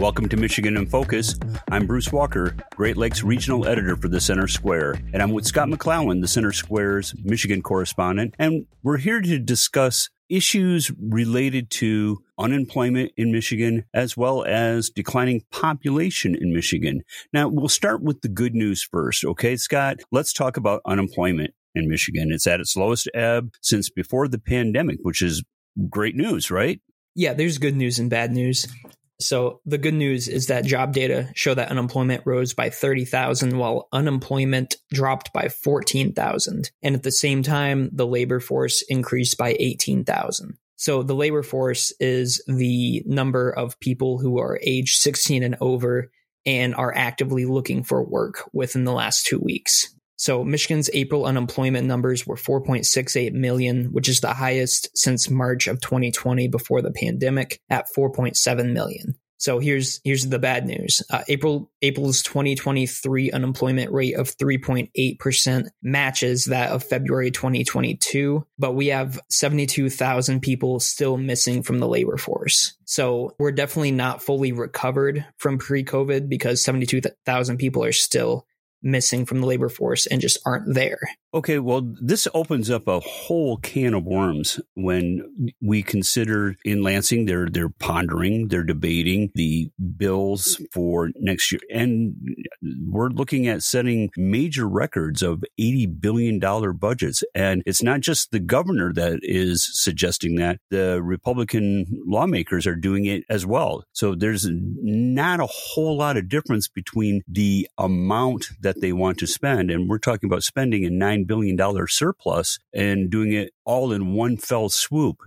Welcome to Michigan in Focus. I'm Bruce Walker, Great Lakes Regional Editor for the Center Square, and I'm with Scott McClallen, the Center Square's Michigan correspondent, and we're here to discuss issues related to unemployment in Michigan as well as declining population in Michigan. Now, we'll start with the good news first, okay, Scott? Let's talk about unemployment in Michigan. It's at its lowest ebb since before the pandemic, which is great news, right? Yeah, there's good news and bad news. So the good news is that job data show that unemployment rose by 30,000 while unemployment dropped by 14,000. And at the same time, the labor force increased by 18,000. So the labor force is the number of people who are age 16 and over and are actively looking for work within the last two weeks. So Michigan's April unemployment numbers were 4.68 million, which is the highest since March of 2020 before the pandemic at 4.7 million. So here's here's the bad news. Uh, April April's 2023 unemployment rate of 3.8% matches that of February 2022, but we have 72,000 people still missing from the labor force. So we're definitely not fully recovered from pre-COVID because 72,000 people are still missing from the labor force and just aren't there. Okay, well, this opens up a whole can of worms when we consider in Lansing they're they're pondering, they're debating the bills for next year, and we're looking at setting major records of eighty billion dollar budgets. And it's not just the governor that is suggesting that; the Republican lawmakers are doing it as well. So there's not a whole lot of difference between the amount that they want to spend, and we're talking about spending a $9 billion surplus and doing it all in one fell swoop.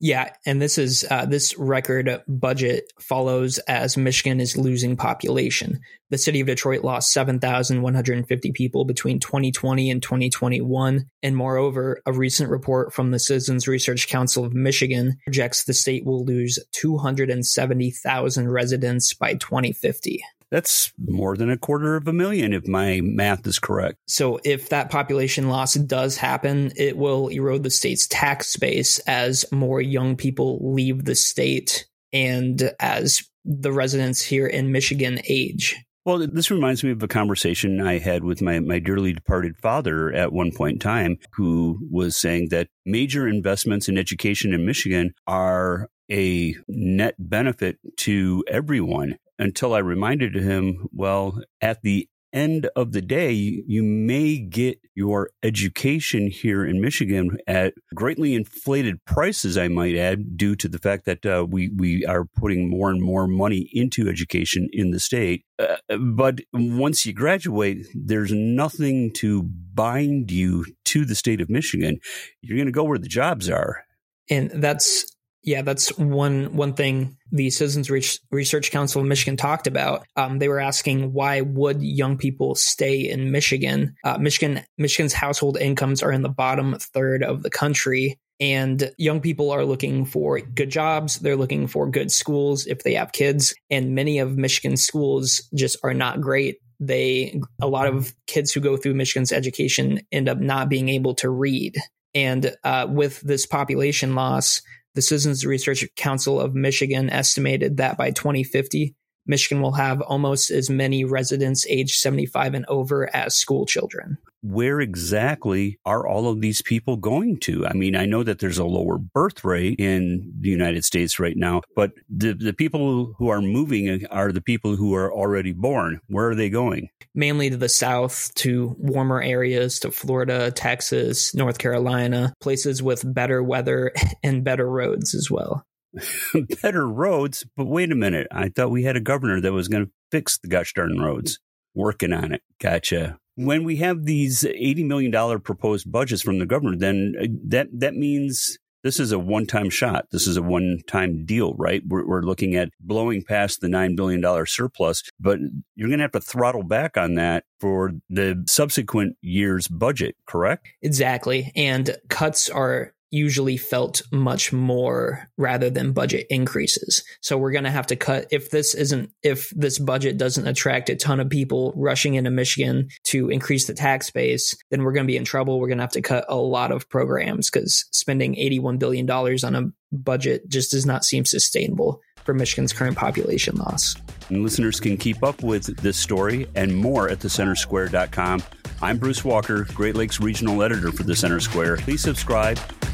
Yeah, and this is uh, this record budget follows as Michigan is losing population. The city of Detroit lost 7,150 people between 2020 and 2021, and moreover, a recent report from the Citizens Research Council of Michigan projects the state will lose 270,000 residents by 2050. That's more than a quarter of a million, if my math is correct. So, if that population loss does happen, it will erode the state's tax base as more young people leave the state and as the residents here in Michigan age. Well, this reminds me of a conversation I had with my, my dearly departed father at one point in time, who was saying that major investments in education in Michigan are a net benefit to everyone until I reminded him, well, at the end of the day, you may get your education here in Michigan at greatly inflated prices, I might add, due to the fact that uh, we, we are putting more and more money into education in the state. Uh, but once you graduate, there's nothing to bind you to the state of Michigan. You're going to go where the jobs are. And that's yeah, that's one one thing the Citizens Research Council of Michigan talked about. Um, they were asking why would young people stay in Michigan? Uh, Michigan Michigan's household incomes are in the bottom third of the country, and young people are looking for good jobs. They're looking for good schools if they have kids, and many of Michigan's schools just are not great. They a lot of kids who go through Michigan's education end up not being able to read, and uh, with this population loss the Citizens Research Council of Michigan estimated that by 2050, Michigan will have almost as many residents aged 75 and over as school children where exactly are all of these people going to? I mean, I know that there's a lower birth rate in the United States right now, but the, the people who are moving are the people who are already born. Where are they going? Mainly to the south, to warmer areas, to Florida, Texas, North Carolina, places with better weather and better roads as well. better roads? But wait a minute. I thought we had a governor that was going to fix the gosh darn roads. Working on it. Gotcha when we have these $80 million proposed budgets from the governor, then uh, that, that means this is a one time shot. This is a one time deal, right? We're, we're, looking at blowing past the $9 billion surplus, but you're going to have to throttle back on that for the subsequent year's budget, correct? Exactly. And cuts are usually felt much more rather than budget increases. So we're going to have to cut if this isn't if this budget doesn't attract a ton of people rushing into Michigan to increase the tax base, then we're going to be in trouble. We're going to have to cut a lot of programs cuz spending 81 billion dollars on a budget just does not seem sustainable for Michigan's current population loss. And listeners can keep up with this story and more at thecentersquare.com. I'm Bruce Walker, Great Lakes Regional Editor for The Center Square. Please subscribe